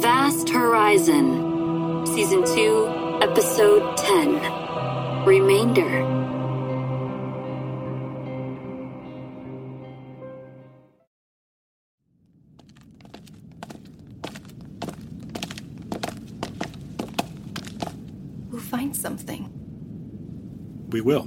Vast Horizon, Season 2, Episode 10 Remainder. Will.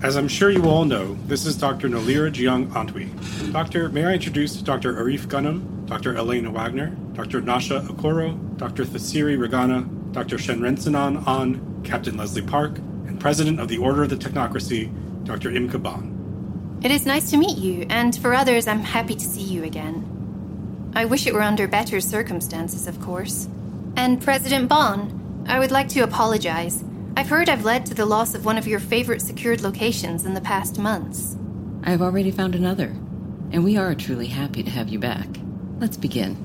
As I'm sure you all know, this is Dr. Nolira Jiang Antwi. Doctor, may I introduce Dr. Arif Ghanem, Dr. Ellana Wagner, Dr. Nasha Okoro, Dr. Thasiri Regana, Dr. Shanrensinon Aan, Captain Leslie Park, and President of the Order of the Technocracy, Dr. Imke Bohn. It is nice to meet you, and for others, I'm happy to see you again. I wish it were under better circumstances, of course. And President Bohn, I would like to apologize. I've heard I've led to the loss of one of your favorite secured locations in the past months. I have already found another, and we are truly happy to have you back. Let's begin.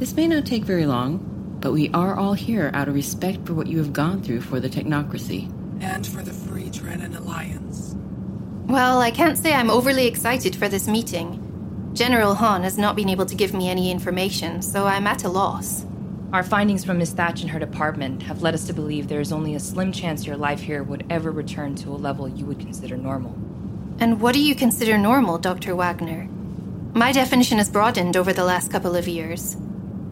This may not take very long, but we are all here out of respect for what you have gone through for the technocracy. And for the Free Drennan Alliance. Well, I can't say I'm overly excited for this meeting. General Han has not been able to give me any information, so I'm at a loss. Our findings from Miss Thatch and her department have led us to believe there is only a slim chance your life here would ever return to a level you would consider normal. And what do you consider normal, Dr. Wagner? My definition has broadened over the last couple of years.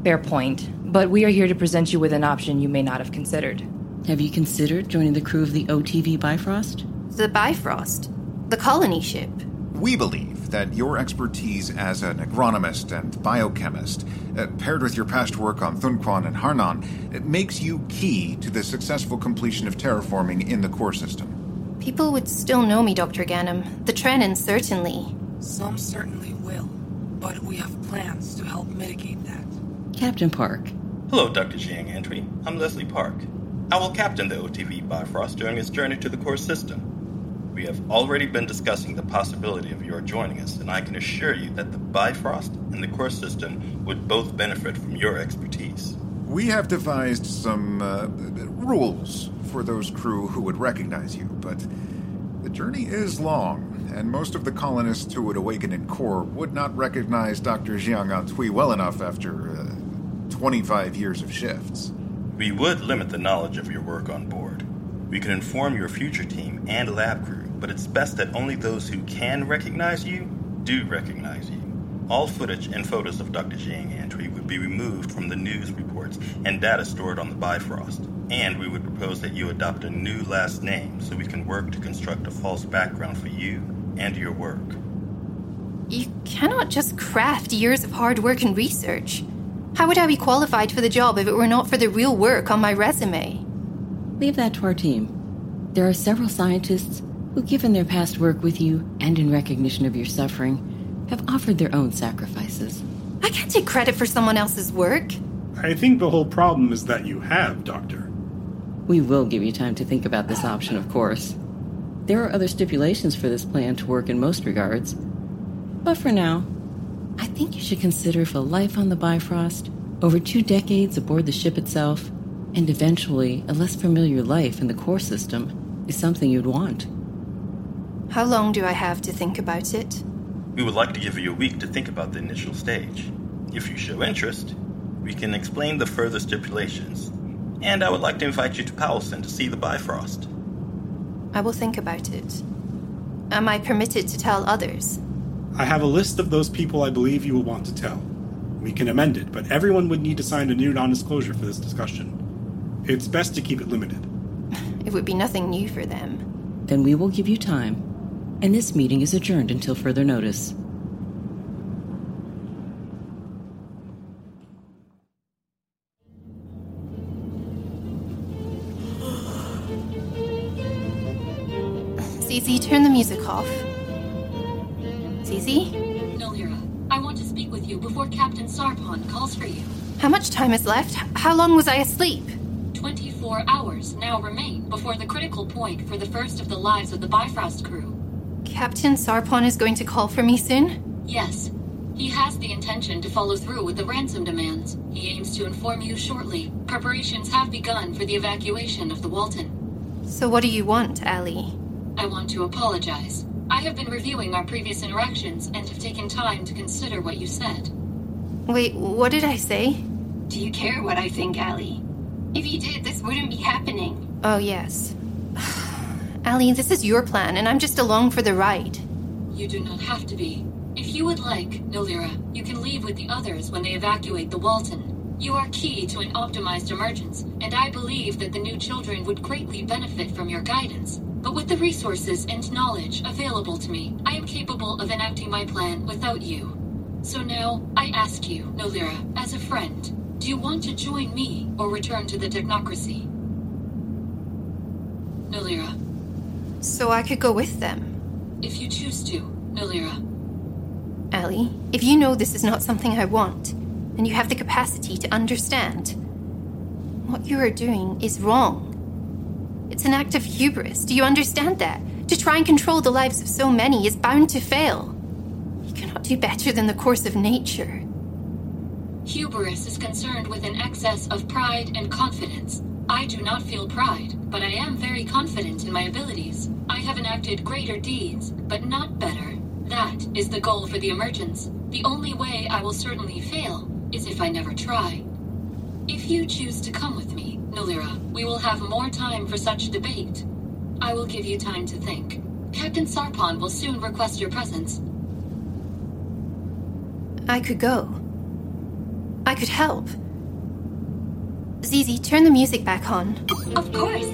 Fair point, but we are here to present you with an option you may not have considered. Have you considered joining the crew of the OTV Bifrost? The Bifrost? The colony ship? We believe that your expertise as an agronomist and biochemist, uh, paired with your past work on Thunquan and Harnan, it makes you key to the successful completion of terraforming in the core system. People would still know me, Dr. Ghanem. The Trennans certainly. Some certainly will, but we have plans to help mitigate that. Captain Park. Hello, Dr. Jiang Antwi. I'm Leslie Park. I will captain the OTV Bifrost during its journey to the core system. We have already been discussing the possibility of your joining us, and I can assure you that the Bifrost and the core system would both benefit from your expertise. We have devised some uh, rules for those crew who would recognize you, but the journey is long, and most of the colonists who would awaken in core would not recognize Dr. Jiang Antwi well enough after uh, 25 years of shifts. We would limit the knowledge of your work on board. We can inform your future team and lab crew, but it's best that only those who can recognize you do recognize you. All footage and photos of Dr. Jiang Antwi would be removed from the news reports and data stored on the Bifrost. And we would propose that you adopt a new last name so we can work to construct a false background for you and your work. You cannot just craft years of hard work and research. How would I be qualified for the job if it were not for the real work on my resume? Leave that to our team. There are several scientists who, given their past work with you and in recognition of your suffering, have offered their own sacrifices. I can't take credit for someone else's work. I think the whole problem is that you have, Doctor. We will give you time to think about this option, of course. There are other stipulations for this plan to work in most regards. But for now, I think you should consider if a life on the Bifrost, over two decades aboard the ship itself, and eventually a less familiar life in the core system is something you'd want. How long do I have to think about it? We would like to give you a week to think about the initial stage. If you show interest, we can explain the further stipulations. And I would like to invite you to Powelson to see the Bifrost. I will think about it. Am I permitted to tell others? I have a list of those people I believe you will want to tell. We can amend it, but everyone would need to sign a new non disclosure for this discussion. It's best to keep it limited. It would be nothing new for them. Then we will give you time, and this meeting is adjourned until further notice. Zizi, turn the music off. Zizi? Nolira, I want to speak with you before Captain Sarpon calls for you. How much time is left? How long was I asleep? 24 hours now remain before the critical point for the first of the lives of the Bifrost crew. Captain Sarpon is going to call for me soon? Yes. He has the intention to follow through with the ransom demands. He aims to inform you shortly. Preparations have begun for the evacuation of the Walton. So, what do you want, Ally? I want to apologize. I have been reviewing our previous interactions and have taken time to consider what you said. Wait, what did I say? Do you care what I think, Ally? If you did, this wouldn't be happening. Oh, yes. Ally, this is your plan, and I'm just along for the ride. You do not have to be. If you would like, Nolira, you can leave with the others when they evacuate the Walton. You are key to an optimized emergence, and I believe that the new children would greatly benefit from your guidance. But with the resources and knowledge available to me, I am capable of enacting my plan without you. So now, I ask you, Nolira, as a friend, do you want to join me or return to the technocracy? Nolira. So I could go with them? If you choose to, Nolira. Ally, if you know this is not something I want, and you have the capacity to understand, what you are doing is wrong. It's an act of hubris. Do you understand that? To try and control the lives of so many is bound to fail. You cannot do better than the course of nature. Hubris is concerned with an excess of pride and confidence. I do not feel pride, but I am very confident in my abilities. I have enacted greater deeds, but not better. That is the goal for the emergence. The only way I will certainly fail is if I never try. If you choose to come with me, Nolira, we will have more time for such debate. I will give you time to think. Captain Sarpon will soon request your presence. I could go. I could help. Zizi, turn the music back on. Of course.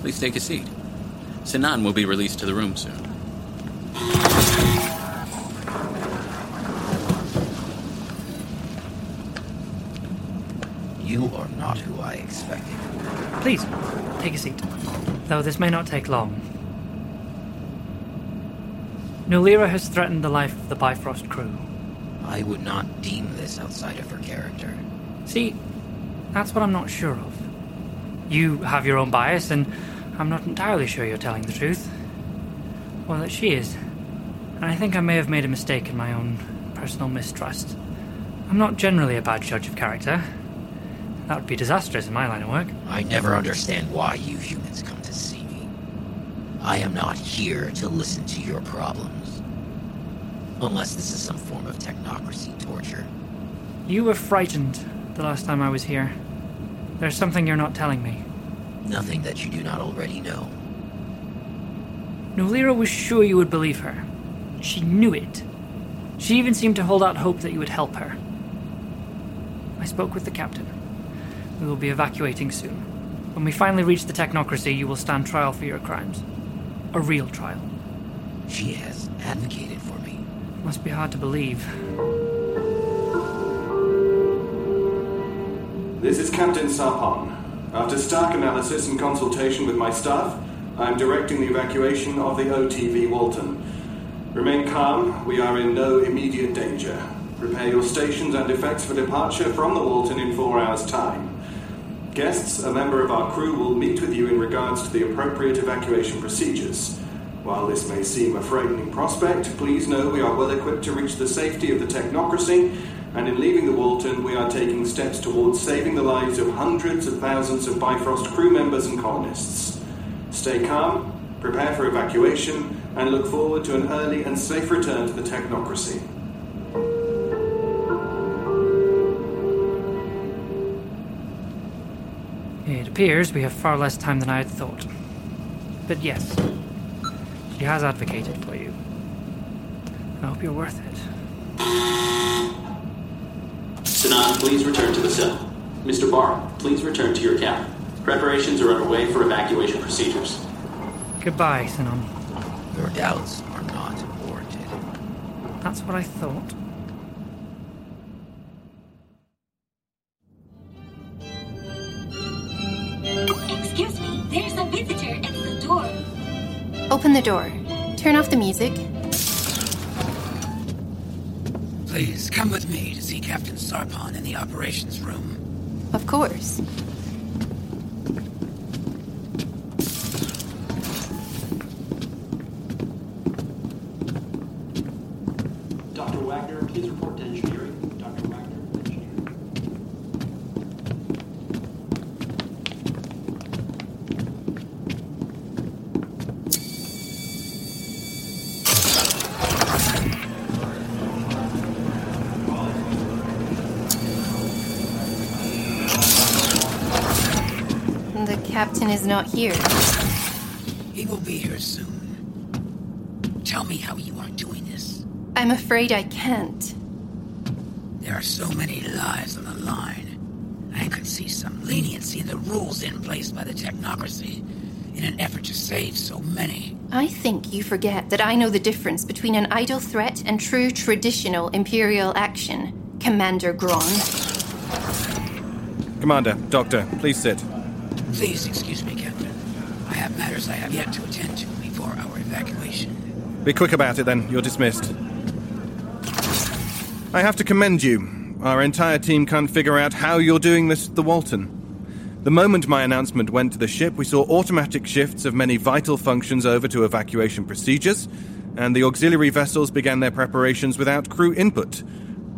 Please take a seat. Sanon will be released to the room soon. You are not who I expected. Please, take a seat. Though this may not take long. Nolira has threatened the life of the Bifrost crew. I would not deem this outside of her character. See, that's what I'm not sure of. You have your own bias, and I'm not entirely sure you're telling the truth. Or that she is. And I think I may have made a mistake in my own personal mistrust. I'm not generally a bad judge of character. That would be disastrous in my line of work. I never understand why you humans come to see me. I am not here to listen to your problems. Unless this is some form of technocracy torture. You were frightened the last time I was here. There's something you're not telling me. Nothing that you do not already know. Nolira was sure you would believe her. She knew it. She even seemed to hold out hope that you would help her. I spoke with the captain. We will be evacuating soon. When we finally reach the technocracy, you will stand trial for your crimes. A real trial. She has advocated for me. Must be hard to believe. This is Captain Sarpon. After stark analysis and consultation with my staff, I am directing the evacuation of the OTV Walton. Remain calm, we are in no immediate danger. Prepare your stations and effects for departure from the Walton in four hours' time. Guests, a member of our crew will meet with you in regards to the appropriate evacuation procedures. While this may seem a frightening prospect, please know we are well equipped to reach the safety of the technocracy, and in leaving the Walton, we are taking steps towards saving the lives of hundreds of thousands of Bifrost crew members and colonists. Stay calm, prepare for evacuation, and look forward to an early and safe return to the technocracy. It appears we have far less time than I had thought. But yes, she has advocated for you. I hope you're worth it. Sanon, please return to the cell. Mr. Barr, please return to your cabin. Preparations are underway for evacuation procedures. Goodbye, Sanon. Your doubts are not warranted. That's what I thought. Open the door. Turn off the music. Please come with me to see Captain Sarpon in the operations room. Of course. Captain is not here. He will be here soon. Tell me how you are doing this. I'm afraid I can't. There are so many lives on the line. I could see some leniency in the rules in place by the technocracy in an effort to save so many. I think you forget that I know the difference between an idle threat and true traditional Imperial action, Commander Graan. Commander, Doctor, please sit. Please excuse me, Captain. I have matters I have yet to attend to before our evacuation. Be quick about it then. You're dismissed. I have to commend you. Our entire team can't figure out how you're doing this at the Walton. The moment my announcement went to the ship, we saw automatic shifts of many vital functions over to evacuation procedures, and the auxiliary vessels began their preparations without crew input.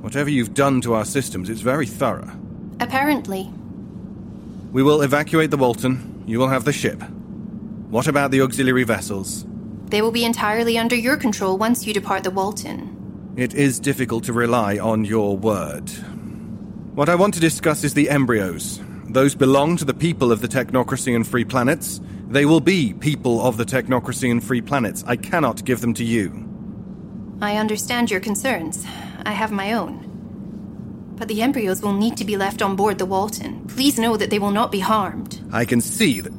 Whatever you've done to our systems, it's very thorough. Apparently. We will evacuate the Walton. You will have the ship. What about the auxiliary vessels? They will be entirely under your control once you depart the Walton. It is difficult to rely on your word. What I want to discuss is the embryos. Those belong to the people of the technocracy and free planets. They will be people of the technocracy and free planets. I cannot give them to you. I understand your concerns. I have my own. But the embryos will need to be left on board the Walton. Please know that they will not be harmed. I can see that.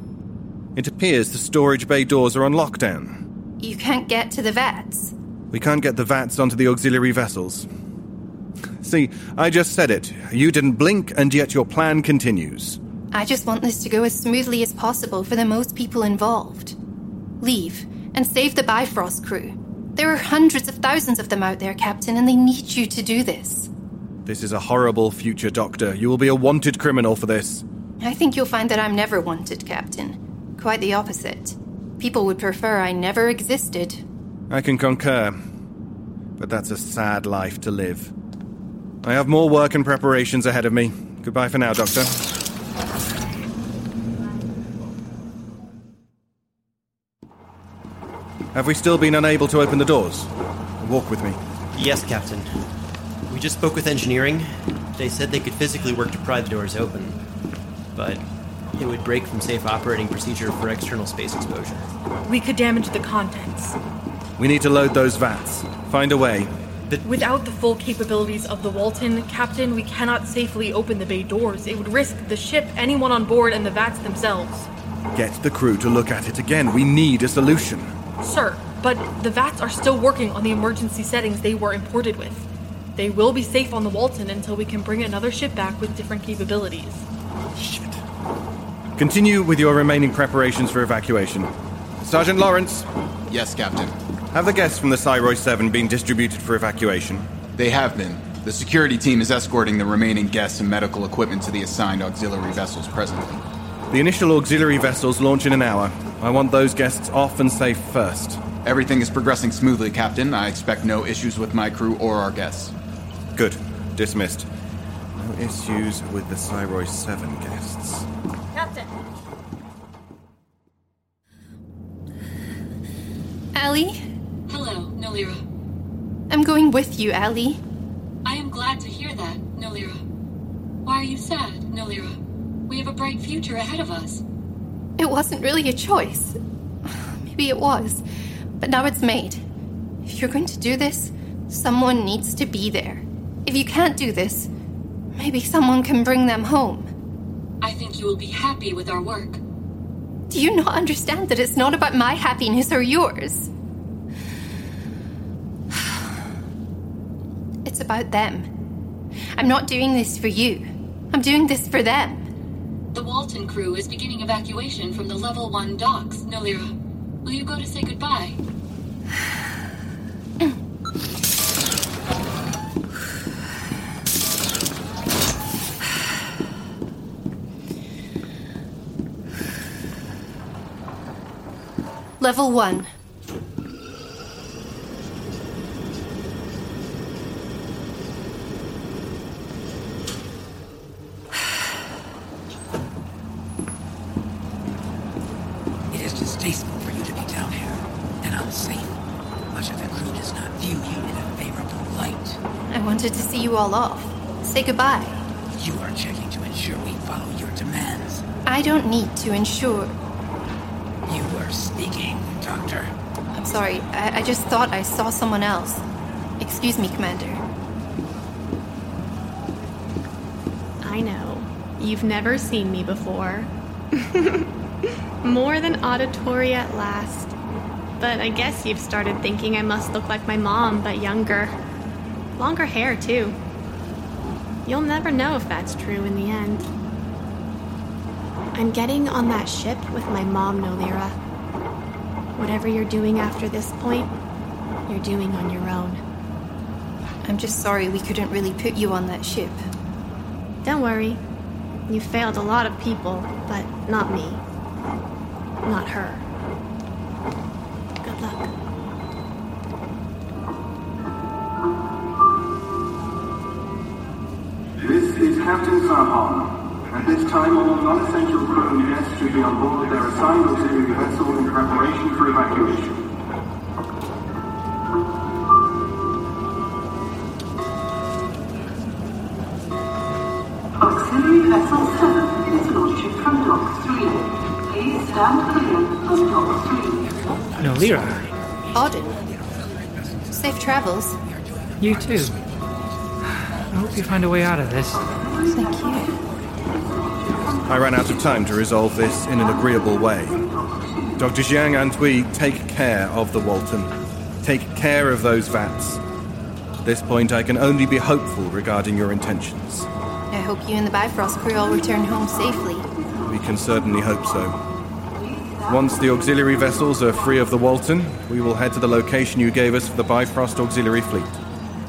It appears the storage bay doors are on lockdown. You can't get to the vats. We can't get the vats onto the auxiliary vessels. See, I just said it. You didn't blink, and yet your plan continues. I just want this to go as smoothly as possible for the most people involved. Leave and save the Bifrost crew. There are hundreds of thousands of them out there, Captain, and they need you to do this. This is a horrible future, Doctor. You will be a wanted criminal for this. I think you'll find that I'm never wanted, Captain. Quite the opposite. People would prefer I never existed. I can concur. But that's a sad life to live. I have more work and preparations ahead of me. Goodbye for now, Doctor. Have we still been unable to open the doors? Walk with me. Yes, Captain. We just spoke with engineering. They said they could physically work to pry the doors open, but it would break from safe operating procedure for external space exposure. We could damage the contents. We need to load those vats. Find a way. Without the full capabilities of the Walton, Captain, we cannot safely open the bay doors. It would risk the ship, anyone on board, and the vats themselves. Get the crew to look at it again. We need a solution. Sir, but the vats are still working on the emergency settings they were imported with. They will be safe on the Walton until we can bring another ship back with different capabilities. Shit. Continue with your remaining preparations for evacuation. Sergeant Lawrence. Yes, Captain. Have the guests from the Cyroy 7 been distributed for evacuation? They have been. The security team is escorting the remaining guests and medical equipment to the assigned auxiliary vessels presently. The initial auxiliary vessels launch in an hour. I want those guests off and safe first. Everything is progressing smoothly, Captain. I expect no issues with my crew or our guests. Good. Dismissed. No issues with the Cyroy 7 guests. Captain! Ally? Hello, Nolira. I'm going with you, Ally. I am glad to hear that, Nolira. Why are you sad, Nolira? We have a bright future ahead of us. It wasn't really a choice. Maybe it was, but now it's made. If you're going to do this, someone needs to be there. If you can't do this, maybe someone can bring them home. I think you will be happy with our work. Do you not understand that it's not about my happiness or yours? It's about them. I'm not doing this for you. I'm doing this for them. The Walton crew is beginning evacuation from the level 1 docks, Nolira. Will you go to say goodbye? Level 1. It is distasteful for you to be down here and unsafe. Much of the crew does not view you in a favorable light. I wanted to see you all off. Say goodbye. You are checking to ensure we follow your demands. I don't need to ensure. You were speaking, Doctor. I'm sorry, I, I just thought I saw someone else. Excuse me, Commander. I know. You've never seen me before. More than auditory at last. But I guess you've started thinking I must look like my mom, but younger. Longer hair, too. You'll never know if that's true in the end. I'm getting on that ship with my mom, Nolira. Whatever you're doing after this point, you're doing on your own. I'm just sorry we couldn't really put you on that ship. Don't worry. You failed a lot of people, but not me. Not her. Good luck. This is Captain Sarpon. At this time, all non-essential crew and guests should be on board their assigned auxiliary vessel in preparation for evacuation. Auxiliary Vessel 7 is launching from Dock 3. Please stand clear of Dock 3. Nolira. Auden. Safe travels. You too. I hope you find a way out of this. Thank you. I ran out of time to resolve this in an agreeable way. Dr. Jiang and we take care of the Walton. Take care of those vats. At this point, I can only be hopeful regarding your intentions. I hope you and the Bifrost crew all return home safely. We can certainly hope so. Once the auxiliary vessels are free of the Walton, we will head to the location you gave us for the Bifrost auxiliary fleet.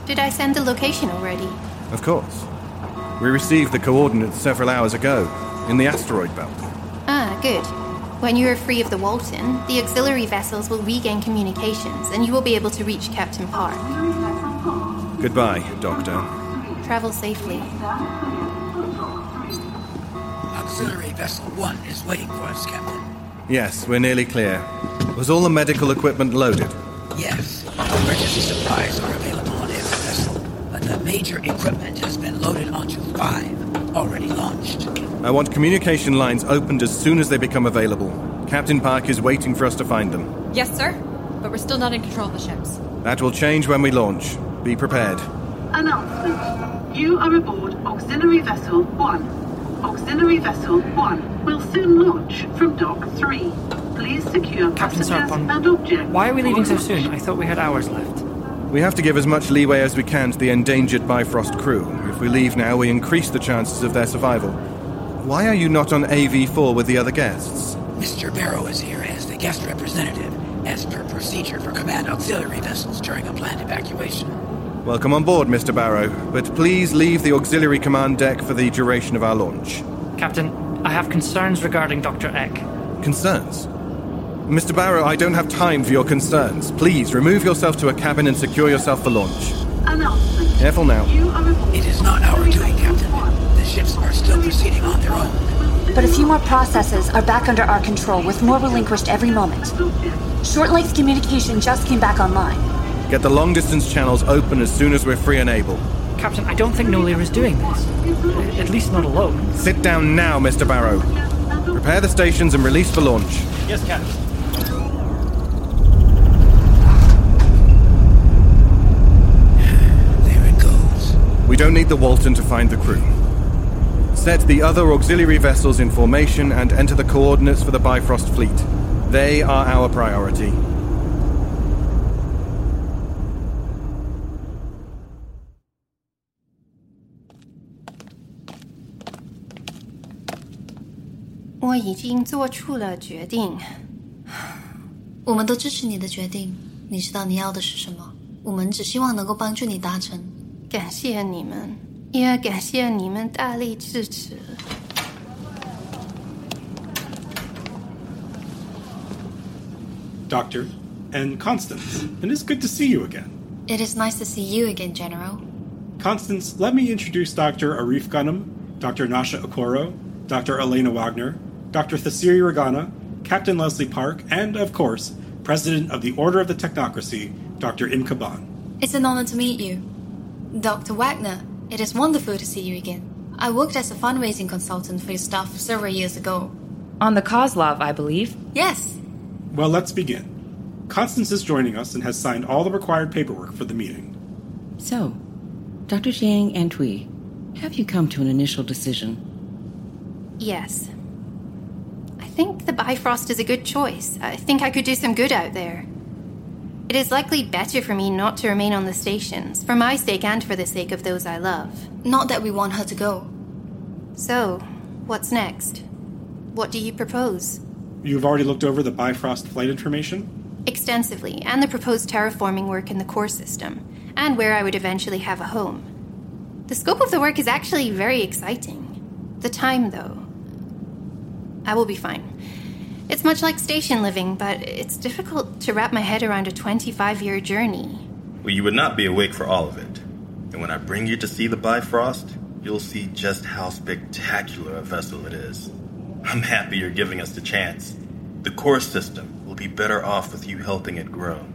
Did I send the location already? Of course. We received the coordinates several hours ago, in the asteroid belt. Ah, good. When you are free of the Walton, the auxiliary vessels will regain communications and you will be able to reach Captain Park. Goodbye, Doctor. Travel safely. Auxiliary Vessel 1 is waiting for us, Captain. Yes, we're nearly clear. Was all the medical equipment loaded? Yes, emergency supplies are available on every vessel, but the major equipment has been loaded onto 5, already launched. I want communication lines opened as soon as they become available. Captain Park is waiting for us to find them. Yes, sir. But we're still not in control of the ships. That will change when we launch. Be prepared. Announcement. You are aboard Auxiliary Vessel 1. Auxiliary Vessel 1 will soon launch from Dock 3. Please secure Captain passengers Sarpon, and objects. Why are we leaving so soon? I thought we had hours left. We have to give as much leeway as we can to the endangered Bifrost crew. If we leave now, we increase the chances of their survival. Why are you not on AV4 with the other guests? Mr. Barrow is here as the guest representative, as per procedure for command auxiliary vessels during a planned evacuation. Welcome on board, Mr. Barrow, but please leave the auxiliary command deck for the duration of our launch. Captain, I have concerns regarding Dr. Eck. Concerns? Mr. Barrow, I don't have time for your concerns. Please remove yourself to a cabin and secure yourself for launch. Announcement. Careful now. You are aboard It is not our doing, Captain. The ships are still proceeding on their own. But a few more processes are back under our control, with more relinquished every moment. Short communication just came back online. Get the long distance channels open as soon as we're free and able. Captain, I don't think Nolir is doing this. At least not alone. Sit down now, Mr. Barrow. Prepare the stations and release for launch. Yes, Captain. There it goes. We don't need the Walton to find the crew. Set the other auxiliary vessels in formation and enter the coordinates for the Bifrost fleet. They are our priority. I 已经做出了决定。我们都支持你的决定。你知道你要的是什么？我们只希望能够帮助你达成。 感谢你们，也感谢你们大力支持。Doctor, and Constance, and it's good to see you again. It is nice to see you again, General. Constance, let me introduce Dr. Arif Ghanem, Dr. Nasha Okoro, Dr. Ellana Wagner, Dr. Thasiri Ragana, Captain Leslie Park, and, of course, President of the Order of the Technocracy, Dr. Imke Bohn. It's an honor to meet you. Dr. Wagner, it is wonderful to see you again. I worked as a fundraising consultant for your staff several years ago. On the Kozlov, I believe. Yes. Well, let's begin. Constance is joining us and has signed all the required paperwork for the meeting. So, Dr. Jiang Antwi, have you come to an initial decision? Yes. I think the Bifrost is a good choice. I think I could do some good out there. It is likely better for me not to remain on the stations, for my sake and for the sake of those I love. Not that we want her to go. So, what's next? What do you propose? You've already looked over the Bifrost flight information? Extensively, and the proposed terraforming work in the core system, and where I would eventually have a home. The scope of the work is actually very exciting. The time, though. I will be fine. It's much like station living, but it's difficult to wrap my head around a 25 year journey. Well, you would not be awake for all of it. And when I bring you to see the Bifrost, you'll see just how spectacular a vessel it is. I'm happy you're giving us the chance. The core system will be better off with you helping it grow.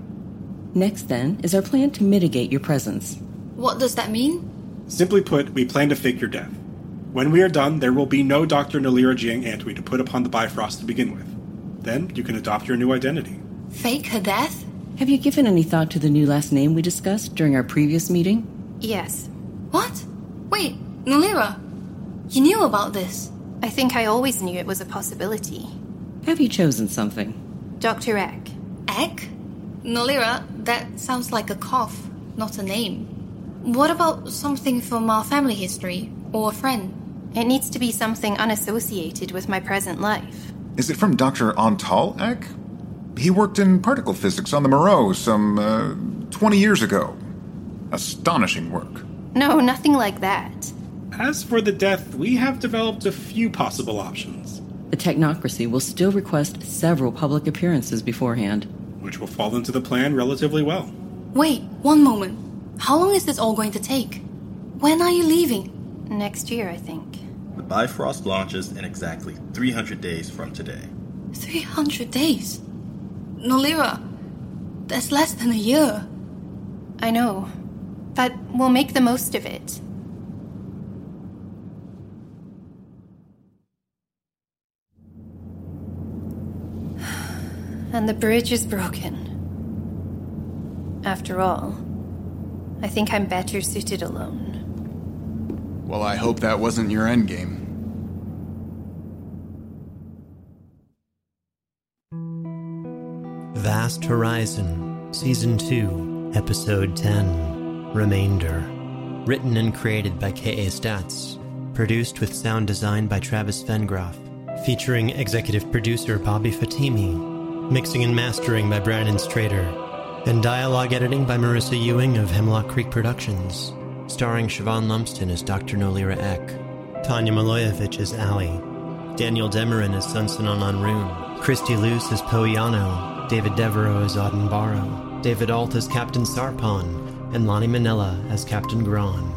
Next, then, is our plan to mitigate your presence. What does that mean? Simply put, we plan to fake your death. When we are done, there will be no Dr. Nolira Jiang Antwi to put upon the Bifrost to begin with. Then you can adopt your new identity. Fake her death? Have you given any thought to the new last name we discussed during our previous meeting? Yes. What? Wait, Nolira, you knew about this? I think I always knew it was a possibility. Have you chosen something? Dr. Eck. Eck? Nolira, that sounds like a cough, not a name. What about something from our family history or a friend? It needs to be something unassociated with my present life. Is it from Dr. Antal Eck? He worked in particle physics on the Moreau some uh, 20 years ago. Astonishing work. No, nothing like that. As for the death, we have developed a few possible options. The technocracy will still request several public appearances beforehand, which will fall into the plan relatively well. Wait, one moment. How long is this all going to take? When are you leaving? Next year, I think. The Bifrost launches in exactly 300 days from today. 300 days? Nolira, that's less than a year. I know, but we'll make the most of it. and the bridge is broken. After all, I think I'm better suited alone. Well, I hope that wasn't your endgame. Vast Horizon, Season 2, Episode 10 Remainder. Written and created by K.A. Statz. Produced with sound design by Travis Vengroff. Featuring executive producer Bobby Fatemi. Mixing and mastering by Brandon Strader. And dialogue editing by Marisa Ewing of Hemlock Creek Productions. Starring Siobhan Lumsden as Dr. Nolira Eck. Tanja Milojevic as Ally. Daniel Demerin as Sunsanon Anrun. Christy Luse as Poe Yano. David Devereux as Auden Barrow, David Ault as Captain Sarpon, and Lani Minella as Captain Graan.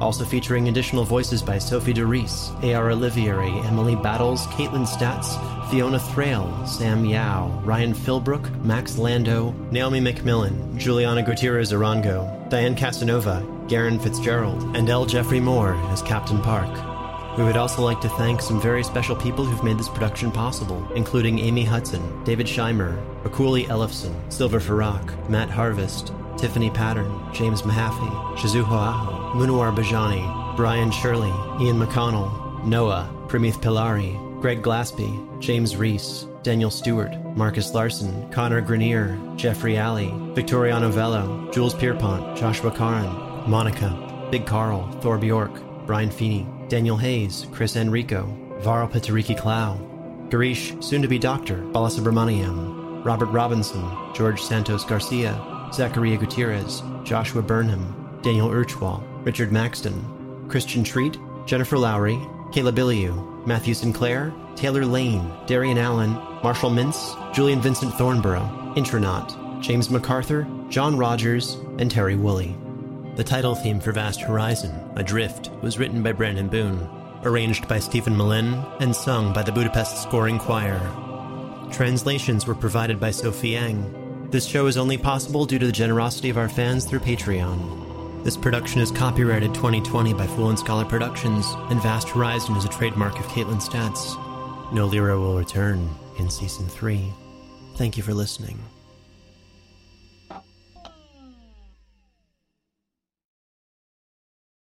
Also featuring additional voices by Sophia DeRise, A.R. Olivieri, Emily Battles, Kaitlin Statz, Fiona Thraille, Sam Yeow, Ryan Philbrook, Max Lando, Naomi McMillan, Juliana Gutierrez Arango, Diane Casanova, Garan Fitzgerald, and L. Jeffrey Moore as Captain Park. We would also like to thank some very special people who've made this production possible, including Amy Hudson, David Scheimer, Akuli Ellefson, Silver Farak, Matt Harvest, Tiffany Pattern, James Mahaffey, Shizu Hoaho, Munuar Bajani, Brian Shirley, Ian McConnell, Noah, Pramith Pilari, Greg Glaspie, James Reese, Daniel Stewart, Marcus Larson, Connor Grenier, Jeffrey Alley, Victoriano Vello, Jules Pierpont, Joshua Karan, Monica, Big Carl, Thor Bjork, Brian Feeney, Daniel Hayes, Chris Enrico, Varo Patariki Clow, Garish, soon to be Dr. Balasubramaniam, Robert Robinson, George Santos Garcia, Zacharia Gutierrez, Joshua Burnham, Daniel Urchwall, Richard Maxton, Christian Treat, Jennifer Lowry, Kayla Billiou, Matthew Sinclair, Taylor Lane, Darian Allen, Marshall Mintz, Julian Vincent Thornborough, Intronaut, James MacArthur, John Rogers, and Terry Woolley. The title theme for Vast Horizon, Adrift, was written by Brandon Boone, arranged by Steven Melin, and sung by the Budapest Scoring Choir. Translations were provided by Sophie Yang. This show is only possible due to the generosity of our fans through Patreon. This production is copyrighted 2020 by Fool and Scholar Productions, and Vast Horizon is a trademark of Kaitlin Statz. No Lyra will return in Season 3. Thank you for listening.